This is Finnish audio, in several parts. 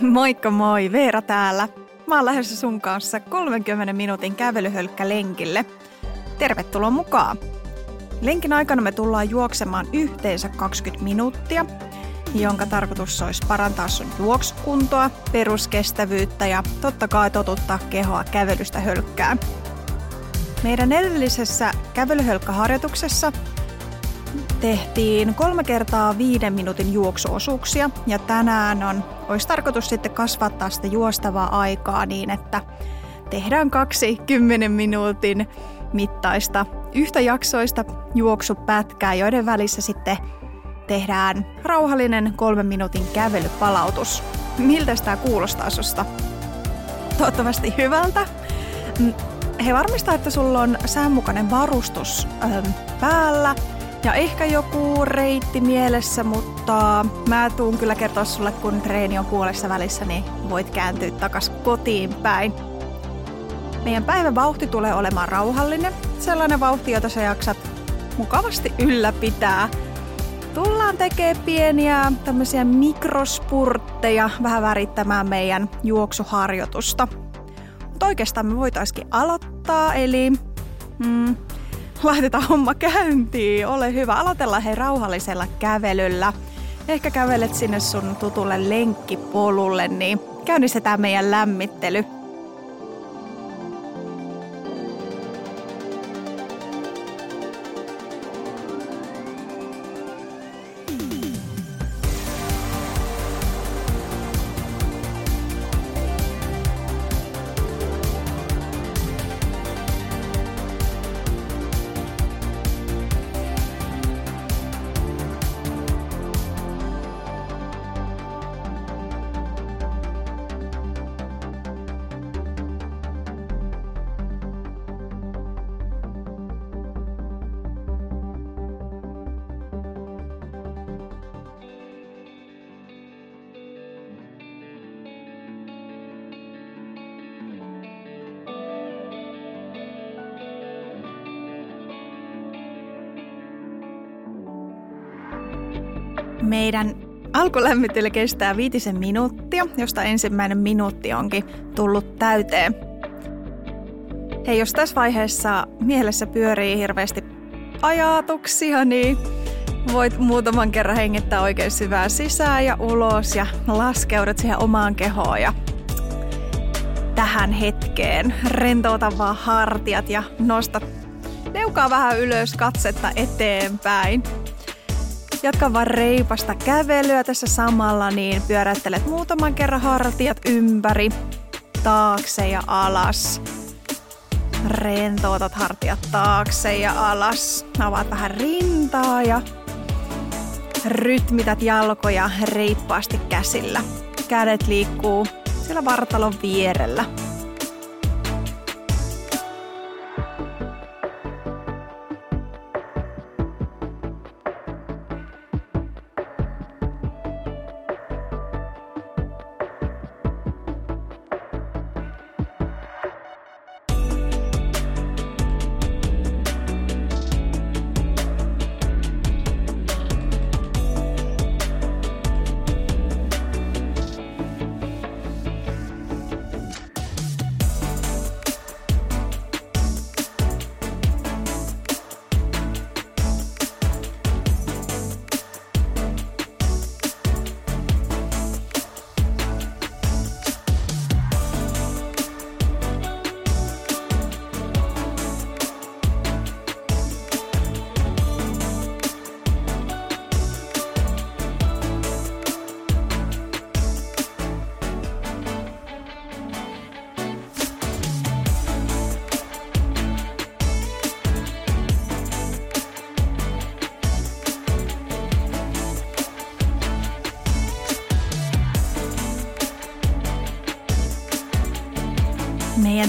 Moikka moi, Veera täällä. Mä oon lähdössä sun kanssa 30 minuutin kävelyhölkkä lenkille. Tervetuloa mukaan. Lenkin aikana me tullaan juoksemaan yhteensä 20 minuuttia, jonka tarkoitus olisi parantaa sun juoksukuntoa, peruskestävyyttä ja totta kai totuttaa kehoa kävelystä hölkkään. Meidän edellisessä kävelyhölkkäharjoituksessa tehtiin kolme kertaa viiden minuutin juoksuosuuksia ja tänään on, olisi tarkoitus sitten kasvattaa sitä juostavaa aikaa niin, että tehdään kaksi kymmenen minuutin mittaista yhtäjaksoista juoksupätkää, joiden välissä sitten tehdään rauhallinen kolmen minuutin kävelypalautus. Miltä tämä kuulostaa susta? Toivottavasti hyvältä. He varmistaa, että sulla on säänmukainen varustus päällä – ja ehkä joku reitti mielessä, mutta mä tuun kyllä kertoa sulle, kun treeni on puolessa välissä, niin voit kääntyä takas kotiin päin. Meidän päivän vauhti tulee olemaan rauhallinen, sellainen vauhti, jota sä jaksat mukavasti ylläpitää. Tullaan tekemään pieniä tämmöisiä mikrospurtteja vähän värittämään meidän juoksuharjoitusta. Mutta oikeastaan me voitaisiin aloittaa, eli mm, laitetaan homma käyntiin. Ole hyvä. Aloitellaan hei rauhallisella kävelyllä. Ehkä kävelet sinne sun tutulle lenkkipolulle, niin käynnistetään meidän lämmittely. Meidän alkulämmittely kestää viitisen minuuttia, josta ensimmäinen minuutti onkin tullut täyteen. Hei, jos tässä vaiheessa mielessä pyörii hirveästi ajatuksia, niin voit muutaman kerran hengittää oikein syvää sisään ja ulos ja laskeudut siihen omaan kehoon ja tähän hetkeen. Rentouta vaan hartiat ja nosta neukaa vähän ylös katsetta eteenpäin. Jatka vaan reipasta kävelyä tässä samalla, niin pyöräyttelet muutaman kerran hartiat ympäri, taakse ja alas. Rentoutat hartiat taakse ja alas. Avaat vähän rintaa ja rytmität jalkoja reippaasti käsillä. Kädet liikkuu siellä vartalon vierellä.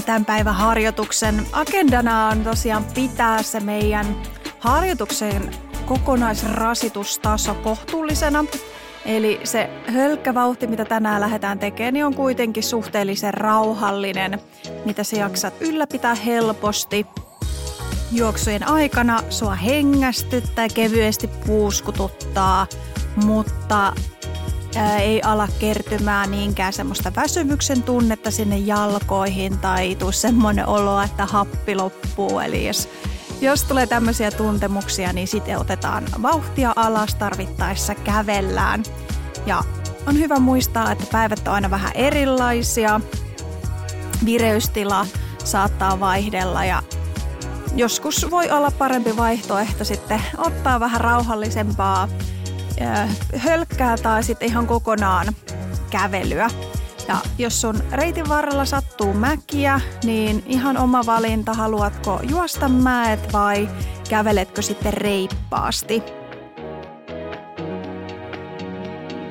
Tämän päivän harjoituksen agendana on tosiaan pitää se meidän harjoituksen kokonaisrasitustaso kohtuullisena. Eli se hölkkävauhti, mitä tänään lähdetään tekemään, niin on kuitenkin suhteellisen rauhallinen, mitä sä jaksat ylläpitää helposti. Juoksujen aikana sua hengästyttää, kevyesti puuskututtaa, mutta ei ala kertymään niinkään semmoista väsymyksen tunnetta sinne jalkoihin tai tuu semmoinen olo, että happi loppuu. Eli jos, jos tulee tämmöisiä tuntemuksia, niin sitten otetaan vauhtia alas, tarvittaessa kävellään. Ja on hyvä muistaa, että päivät on aina vähän erilaisia. Vireystila saattaa vaihdella ja joskus voi olla parempi vaihtoehto sitten ottaa vähän rauhallisempaa hölkkää tai sitten ihan kokonaan kävelyä. Ja jos sun reitin varrella sattuu mäkiä, niin ihan oma valinta, haluatko juosta mäet vai käveletkö sitten reippaasti.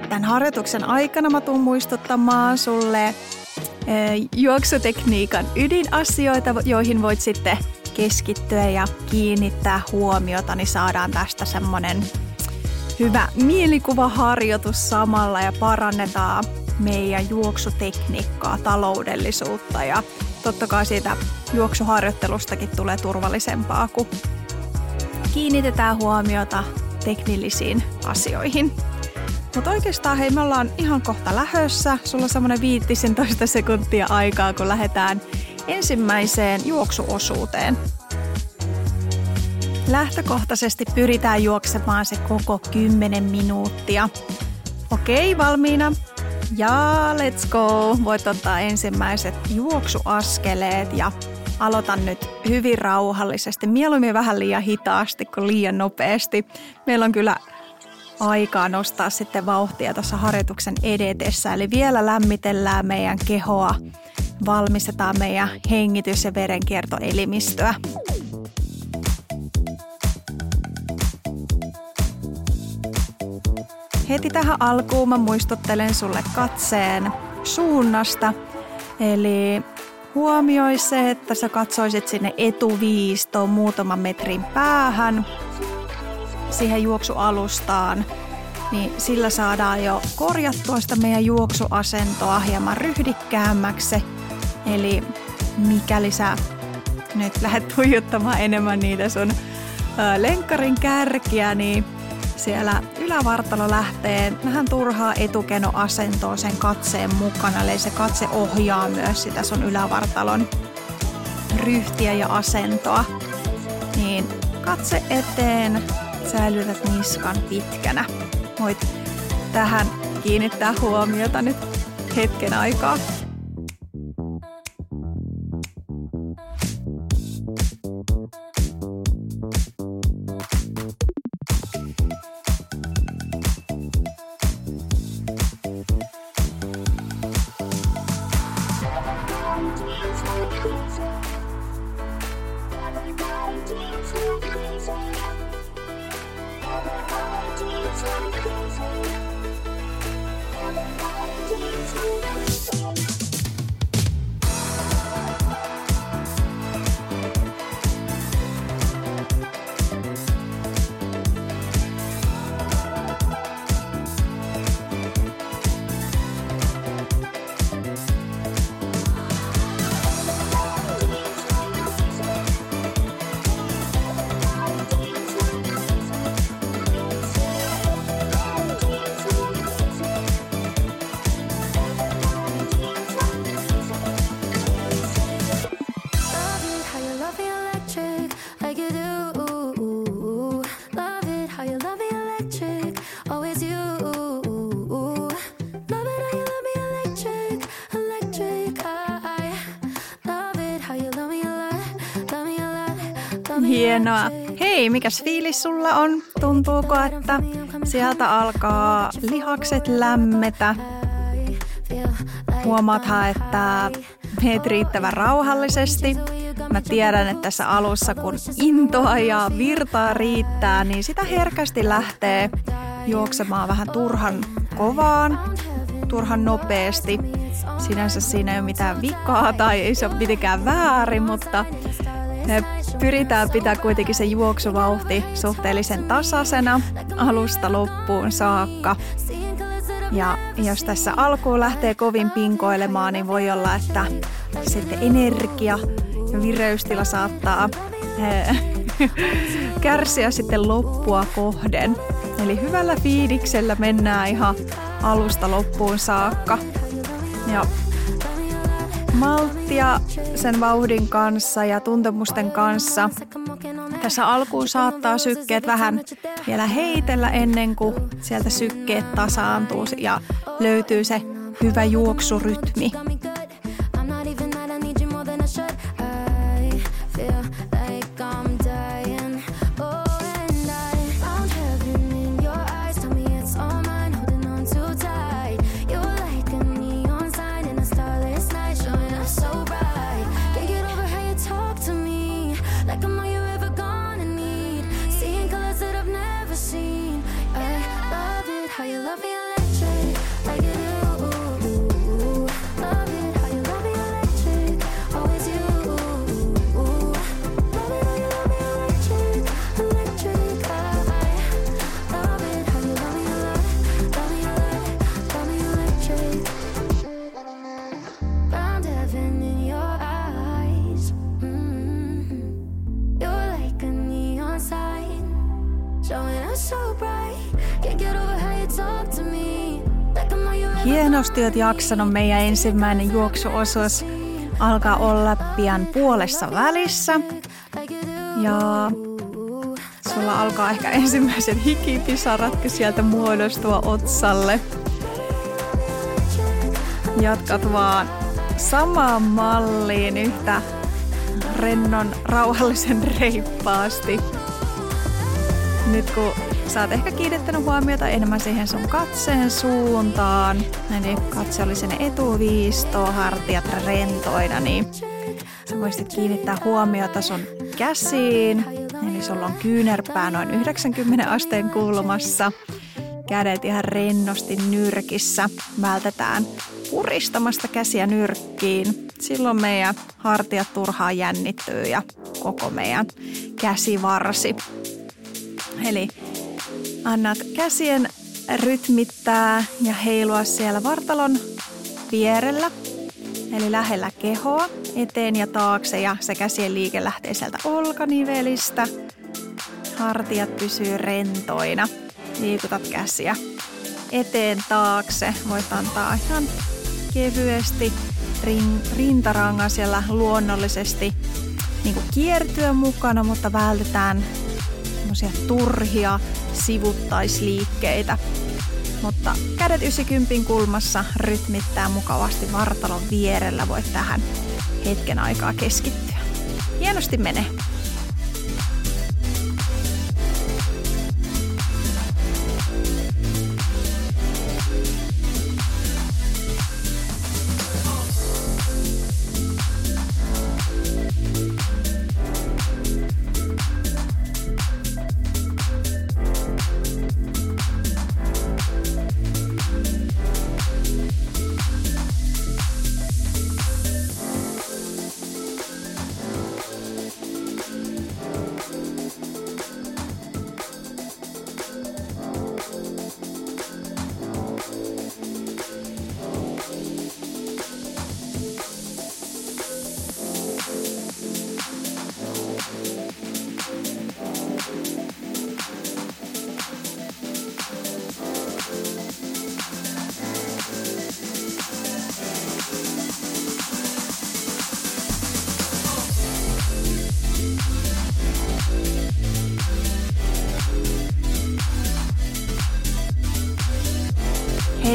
Tämän harjoituksen aikana mä tuun muistuttamaan sulle juoksutekniikan ydinasioita, joihin voit sitten keskittyä ja kiinnittää huomiota, niin saadaan tästä semmonen hyvä mielikuvaharjoitus samalla ja parannetaan meidän juoksutekniikkaa, taloudellisuutta ja totta kai siitä juoksuharjoittelustakin tulee turvallisempaa, kun kiinnitetään huomiota teknillisiin asioihin. Mutta oikeastaan hei, me ollaan ihan kohta lähössä. Sulla on semmoinen 15 sekuntia aikaa, kun lähdetään ensimmäiseen juoksuosuuteen. Lähtökohtaisesti pyritään juoksemaan se koko 10 minuuttia. Okei, valmiina? Ja let's go! Voit ottaa ensimmäiset juoksuaskeleet ja aloitan nyt hyvin rauhallisesti. Mieluummin vähän liian hitaasti kuin liian nopeasti. Meillä on kyllä aikaa nostaa sitten vauhtia tuossa harjoituksen edetessä. Eli vielä lämmitellään meidän kehoa, valmistetaan meidän hengitys- ja verenkiertoelimistöä. Heti tähän alkuun mä muistuttelen sulle katseen suunnasta. Eli huomioi se, että sä katsoisit sinne etuviistoon muutaman metrin päähän siihen juoksualustaan, niin sillä saadaan jo korjattua sitä meidän juoksuasentoa hieman ryhdikkäämmäksi. Eli mikäli sä nyt lähdet tuijottamaan enemmän niitä sun lenkkarin kärkiä, niin siellä ylävartalo lähtee vähän turhaa etukenoasentoa sen katseen mukana, eli se katse ohjaa myös sitä sun ylävartalon ryhtiä ja asentoa. Niin katse eteen, säilytät niskan pitkänä. Voit tähän kiinnittää huomiota nyt hetken aikaa. Thank you. Hienoa. Hei, mikäs fiilis sulla on? Tuntuuko, että sieltä alkaa lihakset lämmetä? Huomaathan, että meet riittävän rauhallisesti. Mä tiedän, että tässä alussa kun intoa ja virtaa riittää, niin sitä herkästi lähtee juoksemaan vähän turhan kovaan, turhan nopeasti. Sinänsä siinä ei ole mitään vikaa tai ei se ole mitenkään väärin, mutta pyritään pitää kuitenkin se juoksuvauhti suhteellisen tasaisena alusta loppuun saakka. Ja jos tässä alkuun lähtee kovin pinkoilemaan, niin voi olla, että sitten energia ja vireystila saattaa eh, kärsiä sitten loppua kohden. Eli hyvällä fiiliksellä mennään ihan alusta loppuun saakka. Ja malttia sen vauhdin kanssa ja tuntemusten kanssa. Tässä alkuun saattaa sykkeet vähän vielä heitellä ennen kuin sieltä sykkeet tasaantuu ja löytyy se hyvä juoksurytmi. Hienosti olet jaksanut. Meidän ensimmäinen juoksuosuus alkaa olla pian puolessa välissä. Ja sulla alkaa ehkä ensimmäiset hikipisaratkin sieltä muodostua otsalle. Jatkat vaan samaan malliin yhtä rennon, rauhallisen reippaasti. Nyt kun Sä oot ehkä kiinnittänyt huomiota enemmän siihen sun katseen suuntaan. Eli katse oli sen etuviisto, hartiat rentoina, niin sä voisit kiinnittää huomiota sun käsiin. Eli sulla on kyynärpää noin 90 asteen kulmassa. Kädet ihan rennosti nyrkissä. Vältetään puristamasta käsiä nyrkkiin. Silloin meidän hartiat turhaan jännittyy ja koko meidän käsivarsi. Eli Annat käsien rytmittää ja heilua siellä vartalon vierellä, eli lähellä kehoa, eteen ja taakse ja se käsien liike lähtee sieltä olkanivelistä. Hartiat pysyy rentoina. Liikutat käsiä eteen taakse. Voit antaa ihan kevyesti rin, rintaranga siellä luonnollisesti niin kiertyä mukana, mutta vältetään turhia sivuttaisliikkeitä. Mutta kädet 90 kulmassa rytmittää mukavasti vartalon vierellä. Voit tähän hetken aikaa keskittyä. Hienosti menee.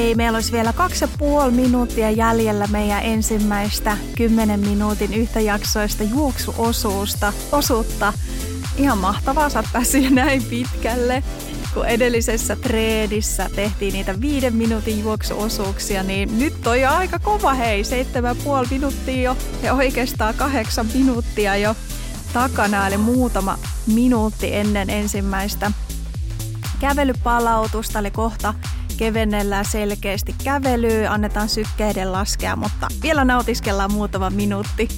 Hei, meillä olisi vielä kaksi ja puoli minuuttia jäljellä meidän ensimmäistä 10 minuutin yhtäjaksoista juoksuosuusta. Osuutta. Ihan mahtavaa, sä oot näin pitkälle. Kun edellisessä treenissä tehtiin niitä viiden minuutin juoksuosuuksia, niin nyt toi jo aika kova hei, seitsemän puoli minuuttia jo ja oikeastaan kahdeksan minuuttia jo takana, eli muutama minuutti ennen ensimmäistä kävelypalautusta, eli kohta kevennellään selkeästi kävelyä, annetaan sykkeiden laskea, mutta vielä nautiskellaan muutama minuutti.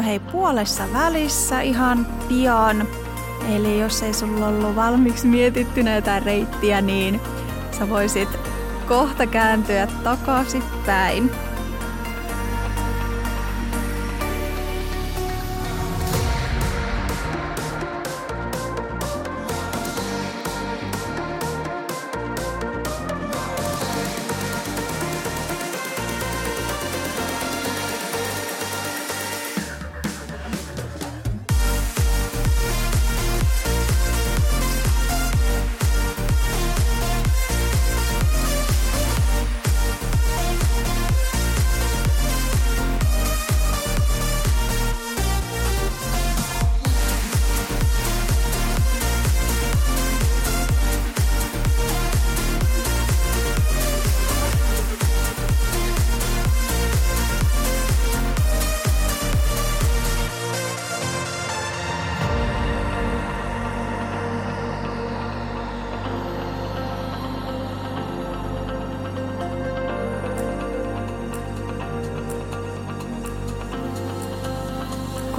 On hei puolessa välissä ihan pian. Eli jos ei sulla ollut valmiiksi mietitty näitä reittiä, niin sä voisit kohta kääntyä takaisin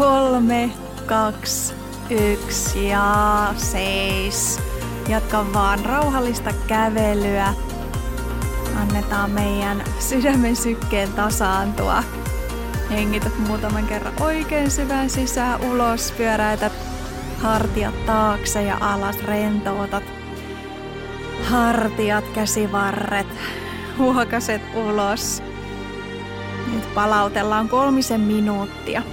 Kolme, kaksi, yksi ja seis. Jatka vaan rauhallista kävelyä. Annetaan meidän sydämen sykkeen tasaantua. Hengität muutaman kerran oikein syvään sisään ulos, pyöräytät hartiat taakse ja alas, rentoutat hartiat, käsivarret, huokaset ulos. Nyt palautellaan kolmisen minuuttia.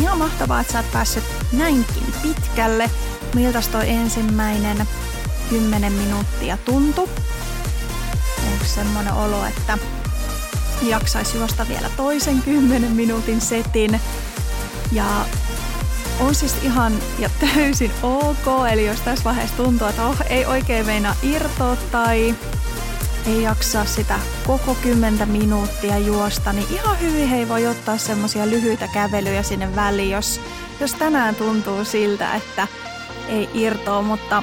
Ihan mahtavaa, että sä oot päässyt näinkin pitkälle. Miltä toi ensimmäinen 10 minuuttia tuntu? Onko semmoinen olo, että jaksaisi juosta vielä toisen 10 minuutin setin? Ja on siis ihan ja täysin ok, eli jos tässä vaiheessa tuntuu, että oh, ei oikein meinaa irtoa tai ei jaksa sitä koko kymmentä minuuttia juosta, niin ihan hyvin hei voi ottaa semmosia lyhyitä kävelyjä sinne väliin, jos, jos tänään tuntuu siltä, että ei irtoa, mutta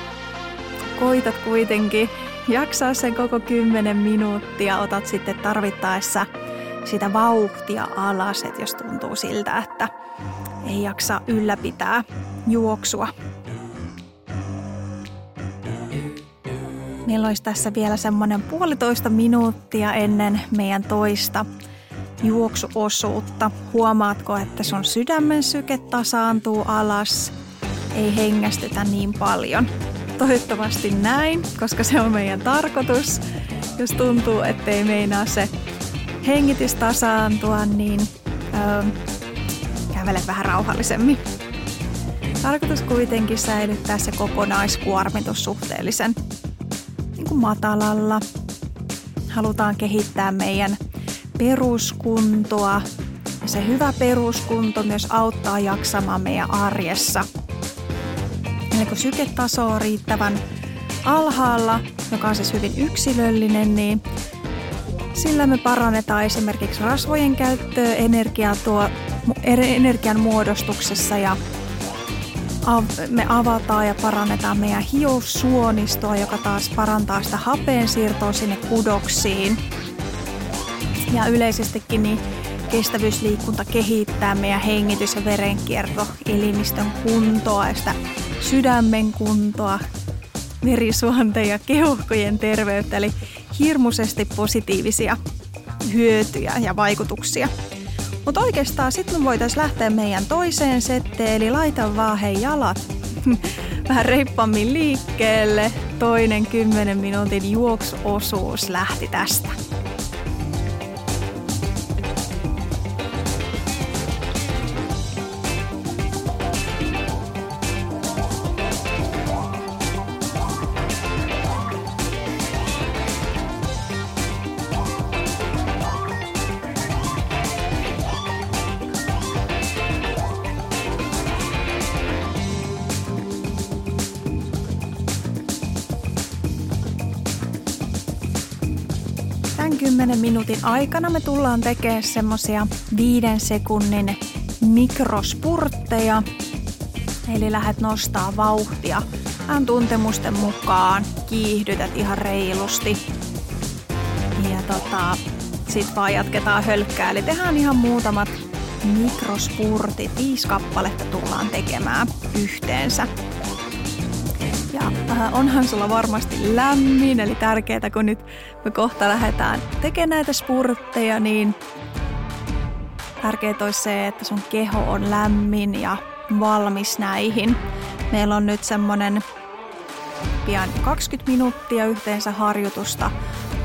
koitat kuitenkin jaksaa sen koko kymmenen minuuttia, otat sitten tarvittaessa sitä vauhtia alas, että jos tuntuu siltä, että ei jaksa ylläpitää juoksua. Meillä olisi tässä vielä semmoinen puolitoista minuuttia ennen meidän toista juoksuosuutta. Huomaatko, että sun sydämen syke tasaantuu alas, ei hengästetä niin paljon. Toivottavasti näin, koska se on meidän tarkoitus. Jos tuntuu, ettei meinaa se hengitys tasaantua, niin öö, kävele vähän rauhallisemmin. Tarkoitus kuitenkin säilyttää se kokonaiskuormitus suhteellisen kuin matalalla. Halutaan kehittää meidän peruskuntoa. Ja se hyvä peruskunto myös auttaa jaksamaan meidän arjessa. Eli kun syketaso on riittävän alhaalla, joka on siis hyvin yksilöllinen, niin sillä me parannetaan esimerkiksi rasvojen käyttöä energiaa tuo, energian muodostuksessa ja me avataan ja parannetaan meidän hiussuonistoa, joka taas parantaa sitä hapeen siirtoa sinne kudoksiin. Ja yleisestikin niin kestävyysliikunta kehittää meidän hengitys- ja verenkierto, elimistön kuntoa ja sitä sydämen kuntoa, verisuonten ja keuhkojen terveyttä, eli hirmuisesti positiivisia hyötyjä ja vaikutuksia. Mutta oikeastaan sitten me voitaisiin lähteä meidän toiseen setteen, eli laita vaan hei jalat vähän reippaammin liikkeelle. Toinen 10 minuutin juoksuosuus lähti tästä. Minuutin aikana me tullaan tekemään semmosia viiden sekunnin mikrospurtteja. Eli lähdet nostaa vauhtia ään tuntemusten mukaan, kiihdytät ihan reilusti. Ja tota, sit vaan jatketaan hölkkää. Eli tehdään ihan muutamat mikrospurtit. Viisi kappaletta tullaan tekemään yhteensä. Ja äh, onhan sulla varmasti lämmin, eli tärkeää kun nyt me kohta lähdetään tekemään näitä spurtteja, niin tärkeää olisi se, että sun keho on lämmin ja valmis näihin. Meillä on nyt semmonen pian 20 minuuttia yhteensä harjoitusta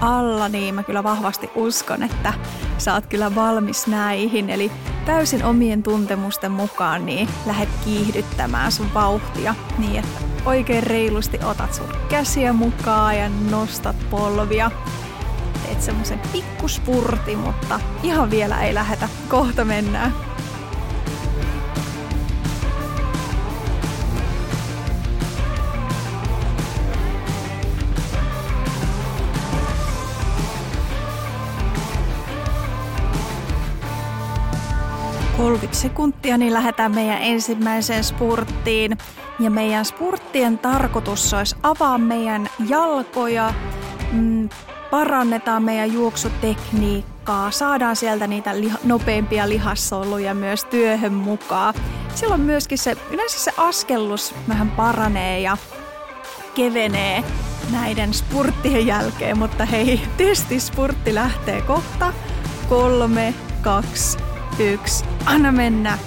alla, niin mä kyllä vahvasti uskon, että sä oot kyllä valmis näihin. Eli täysin omien tuntemusten mukaan niin lähdet kiihdyttämään sun vauhtia niin, että oikein reilusti otat sun käsiä mukaan ja nostat polvia. Teet semmoisen pikkuspurti, mutta ihan vielä ei lähetä. Kohta mennään. 30 sekuntia, niin lähdetään meidän ensimmäiseen spurttiin. Ja meidän spurttien tarkoitus olisi avaa meidän jalkoja, mm, parannetaan meidän juoksutekniikkaa, saadaan sieltä niitä liha, nopeimpia lihassoluja myös työhön mukaan. Silloin myöskin se, yleensä se askellus vähän paranee ja kevenee näiden spurttien jälkeen, mutta hei, testispurtti lähtee kohta. Kolme, kaksi, yksi. Anna mennä.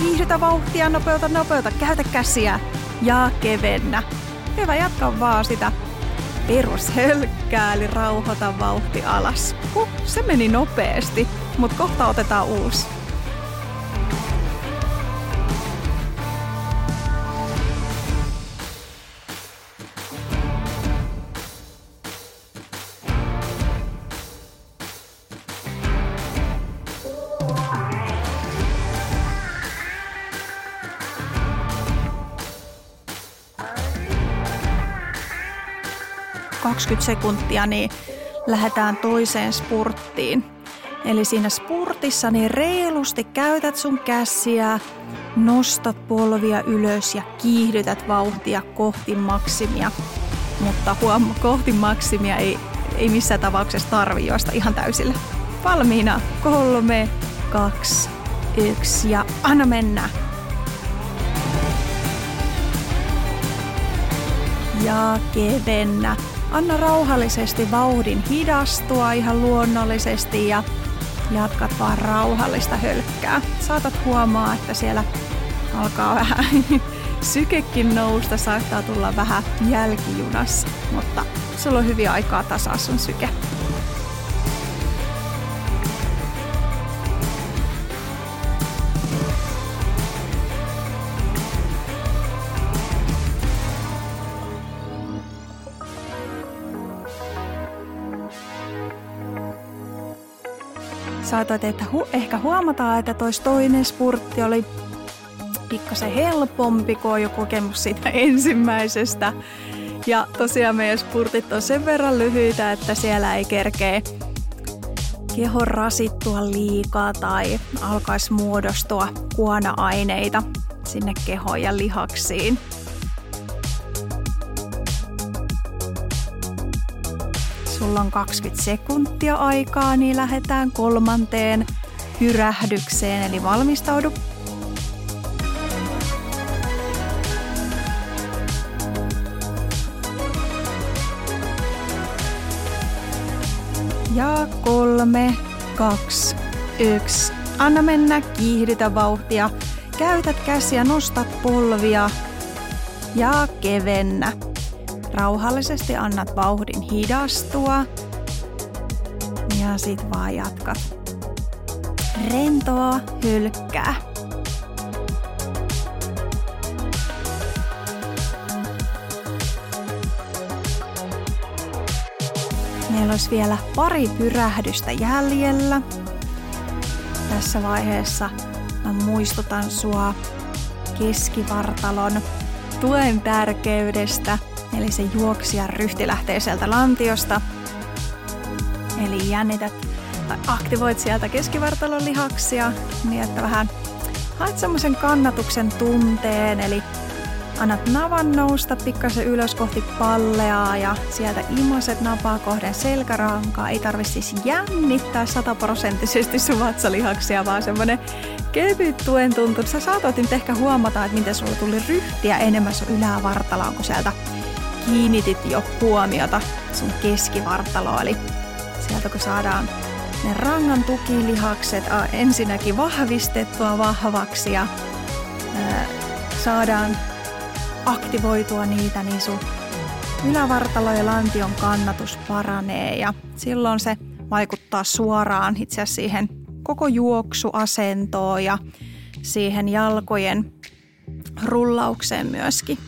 Kiihdytä vauhtia, nopeuta, nopeuta. Käytä käsiä ja kevennä. Hyvä, jatka vaan sitä perushölkkää, eli rauhoita vauhti alas. Huh, se meni nopeasti, mutta kohta otetaan uusi. 20 sekuntia, niin lähdetään toiseen spurttiin. Eli siinä spurtissa niin reilusti käytät sun käsiä, nostat polvia ylös ja kiihdytät vauhtia kohti maksimia. Mutta huom, kohti maksimia ei, ei missään tapauksessa tarvi juosta ihan täysillä. Valmiina. Kolme, kaksi, yksi ja anna mennä. Ja kevennä. Anna rauhallisesti vauhdin hidastua ihan luonnollisesti ja jatkat vaan rauhallista hölkkää. Saatat huomaa, että siellä alkaa vähän sykekin nousta, saattaa tulla vähän jälkijunassa, mutta sulla on hyvin aikaa tasaa sun syke. Saatoit että hu- ehkä huomataan, että tois toinen spurtti oli pikkasen helpompi, kun on jo kokemus siitä ensimmäisestä. Ja tosiaan meidän spurtit on sen verran lyhyitä, että siellä ei kerkee keho rasittua liikaa tai alkaisi muodostua kuona-aineita sinne kehoon ja lihaksiin. Sulla on 20 sekuntia aikaa, niin lähdetään kolmanteen hyrähdykseen, eli valmistaudu. Ja kolme, kaksi, yksi. Anna mennä, kiihdytä vauhtia. Käytät käsiä, nostat polvia ja kevennä. Rauhallisesti annat vauhdin hidastua ja sit vaan jatkat. Rentoa hylkkää. Meillä olisi vielä pari pyrähdystä jäljellä. Tässä vaiheessa mä muistutan sua keskivartalon tuen tärkeydestä – Eli se juoksija ryhti lähtee sieltä lantiosta Eli jännität tai aktivoit sieltä keskivartalon lihaksia niin, että vähän haet semmoisen kannatuksen tunteen, eli annat navan nousta pikkasen ylös kohti palleaa ja sieltä imaset napaa kohden selkärankaa. Ei tarvi siis jännittää sataprosenttisesti sun vatsalihaksia, vaan semmonen kevyt tuen tuntu. Sä saatat nyt ehkä huomata, että miten sulla tuli ryhtiä enemmän sun ylävartaloon, kun sieltä kiinnitit jo huomiota sun keskivartaloon. Eli sieltä kun saadaan ne rangan tukilihakset ensinnäkin vahvistettua vahvaksi ja ää, saadaan aktivoitua niitä, niin sun ylävartalo ja lantion kannatus paranee ja silloin se vaikuttaa suoraan itse asiassa siihen koko juoksuasentoon ja siihen jalkojen rullaukseen myöskin.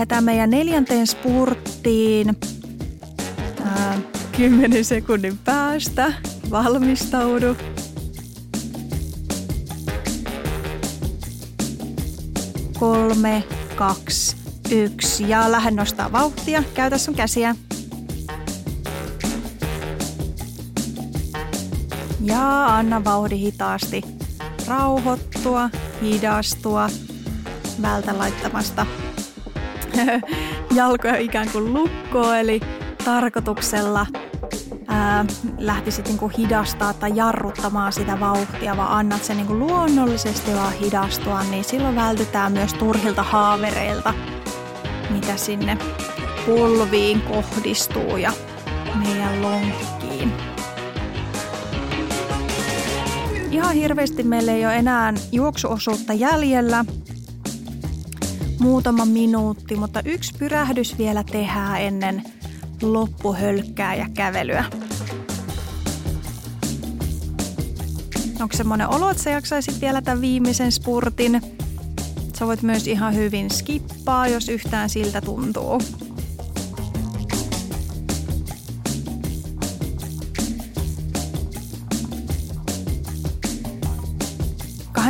Lähdetään meidän neljänteen spurttiin. 10 sekunnin päästä. Valmistaudu. Kolme, kaksi, yksi. Ja lähde nostaa vauhtia. Käytä sun käsiä. Ja anna vauhdi hitaasti rauhoittua, hidastua, vältä laittamasta jalkoja ikään kuin lukkoon, eli tarkoituksella ää, lähtisit niinku hidastaa tai jarruttamaan sitä vauhtia, vaan annat sen niinku luonnollisesti vaan hidastua, niin silloin vältytään myös turhilta haavereilta, mitä sinne polviin kohdistuu ja meidän lonkkiin. Ihan hirveästi meillä ei ole enää juoksuosuutta jäljellä, muutama minuutti, mutta yksi pyrähdys vielä tehdään ennen loppuhölkkää ja kävelyä. Onko semmoinen olo, että sä jaksaisit vielä tämän viimeisen spurtin? Sä voit myös ihan hyvin skippaa, jos yhtään siltä tuntuu.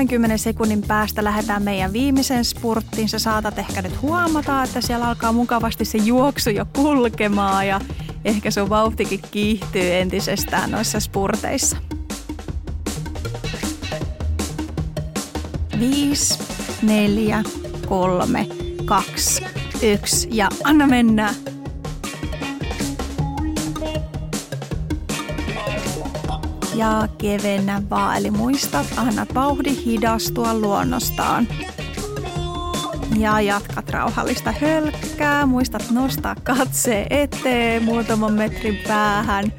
20 sekunnin päästä lähdetään meidän viimeisen spurttiin. Sä saatat ehkä nyt huomata, että siellä alkaa mukavasti se juoksu jo kulkemaan ja ehkä sun vauhtikin kiihtyy entisestään noissa spurteissa. Viisi, neljä, kolme, kaksi, yksi ja anna mennä. Ja kevennä vaan. Eli muista, annat vauhdi hidastua luonnostaan. Ja jatkat rauhallista hölkkää. Muistat nostaa katse eteen muutaman metrin päähän.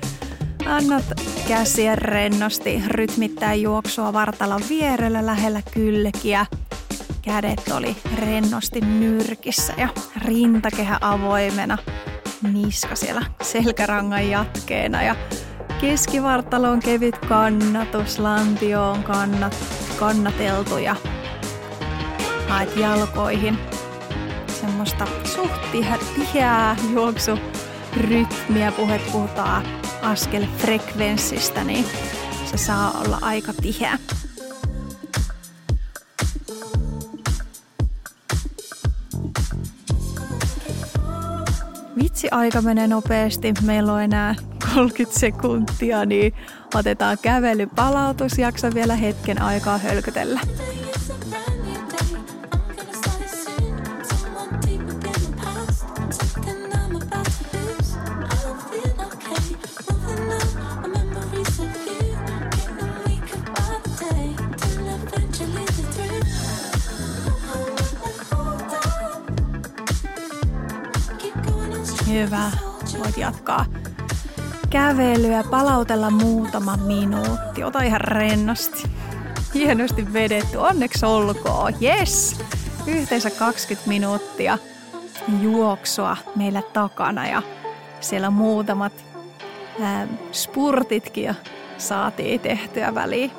Annat käsiä rennosti rytmittää juoksua vartalon vierellä lähellä kylkiä. Kädet oli rennosti nyrkissä ja rintakehä avoimena. Niska siellä selkärangan jatkeena ja keskivartalo on kevyt kannatus, lantio on kannat, kannateltu ja haet jalkoihin semmoista suht tiheää juoksurytmiä. Puhet puhutaan askelfrekvenssistä, niin se saa olla aika tiheä. Aika menee nopeasti. Meillä on enää 30 sekuntia, niin otetaan kävelypalautus. Jaksa vielä hetken aikaa hölkötellä. Hyvä. Voit jatkaa kävelyä, palautella muutama minuutti. Ota ihan rennosti. Hienosti vedetty. Onneksi olkoon. Yes! Yhteensä 20 minuuttia juoksua meillä takana ja siellä muutamat ää, spurtitkin jo saatiin tehtyä väliin.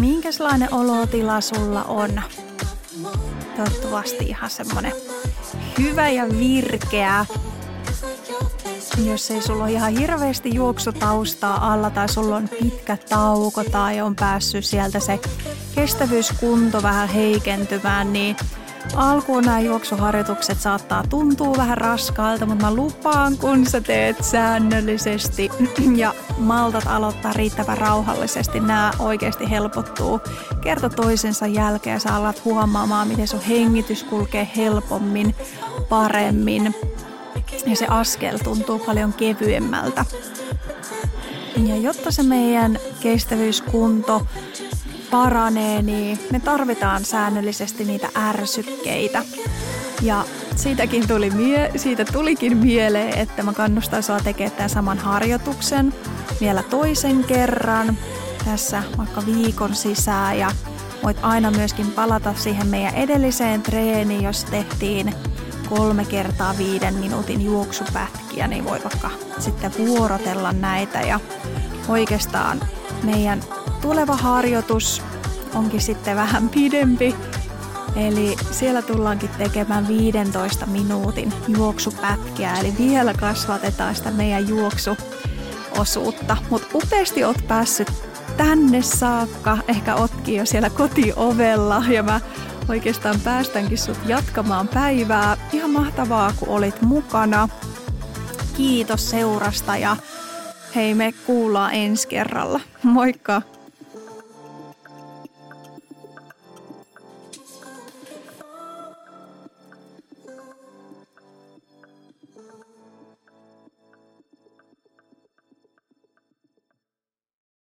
Minkälainen olotila sulla on? Toivottavasti ihan semmonen hyvä ja virkeä. Jos ei sulla ole ihan hirveästi juoksutaustaa alla tai sulla on pitkä tauko tai on päässyt sieltä se kestävyyskunto vähän heikentymään, niin Alkuun nämä juoksuharjoitukset saattaa tuntua vähän raskaalta, mutta mä lupaan, kun sä teet säännöllisesti ja maltat aloittaa riittävän rauhallisesti, nämä oikeasti helpottuu kerta toisensa jälkeen. Sä alat huomaamaan, miten sun hengitys kulkee helpommin, paremmin ja se askel tuntuu paljon kevyemmältä. Ja jotta se meidän kestävyyskunto paranee, niin me tarvitaan säännöllisesti niitä ärsykkeitä. Ja siitäkin tuli mie- siitä tulikin mieleen, että mä kannustan sua tekemään tämän saman harjoituksen vielä toisen kerran tässä vaikka viikon sisään ja voit aina myöskin palata siihen meidän edelliseen treeniin, jos tehtiin kolme kertaa viiden minuutin juoksupätkiä, niin voit vaikka sitten vuorotella näitä ja oikeastaan meidän tuleva harjoitus onkin sitten vähän pidempi. Eli siellä tullaankin tekemään 15 minuutin juoksupätkiä, eli vielä kasvatetaan sitä meidän juoksuosuutta. Mutta upeasti oot päässyt tänne saakka, ehkä otkin jo siellä kotiovella ja mä oikeastaan päästänkin sut jatkamaan päivää. Ihan mahtavaa, kun olit mukana. Kiitos seurasta ja hei me kuullaan ensi kerralla. Moikka!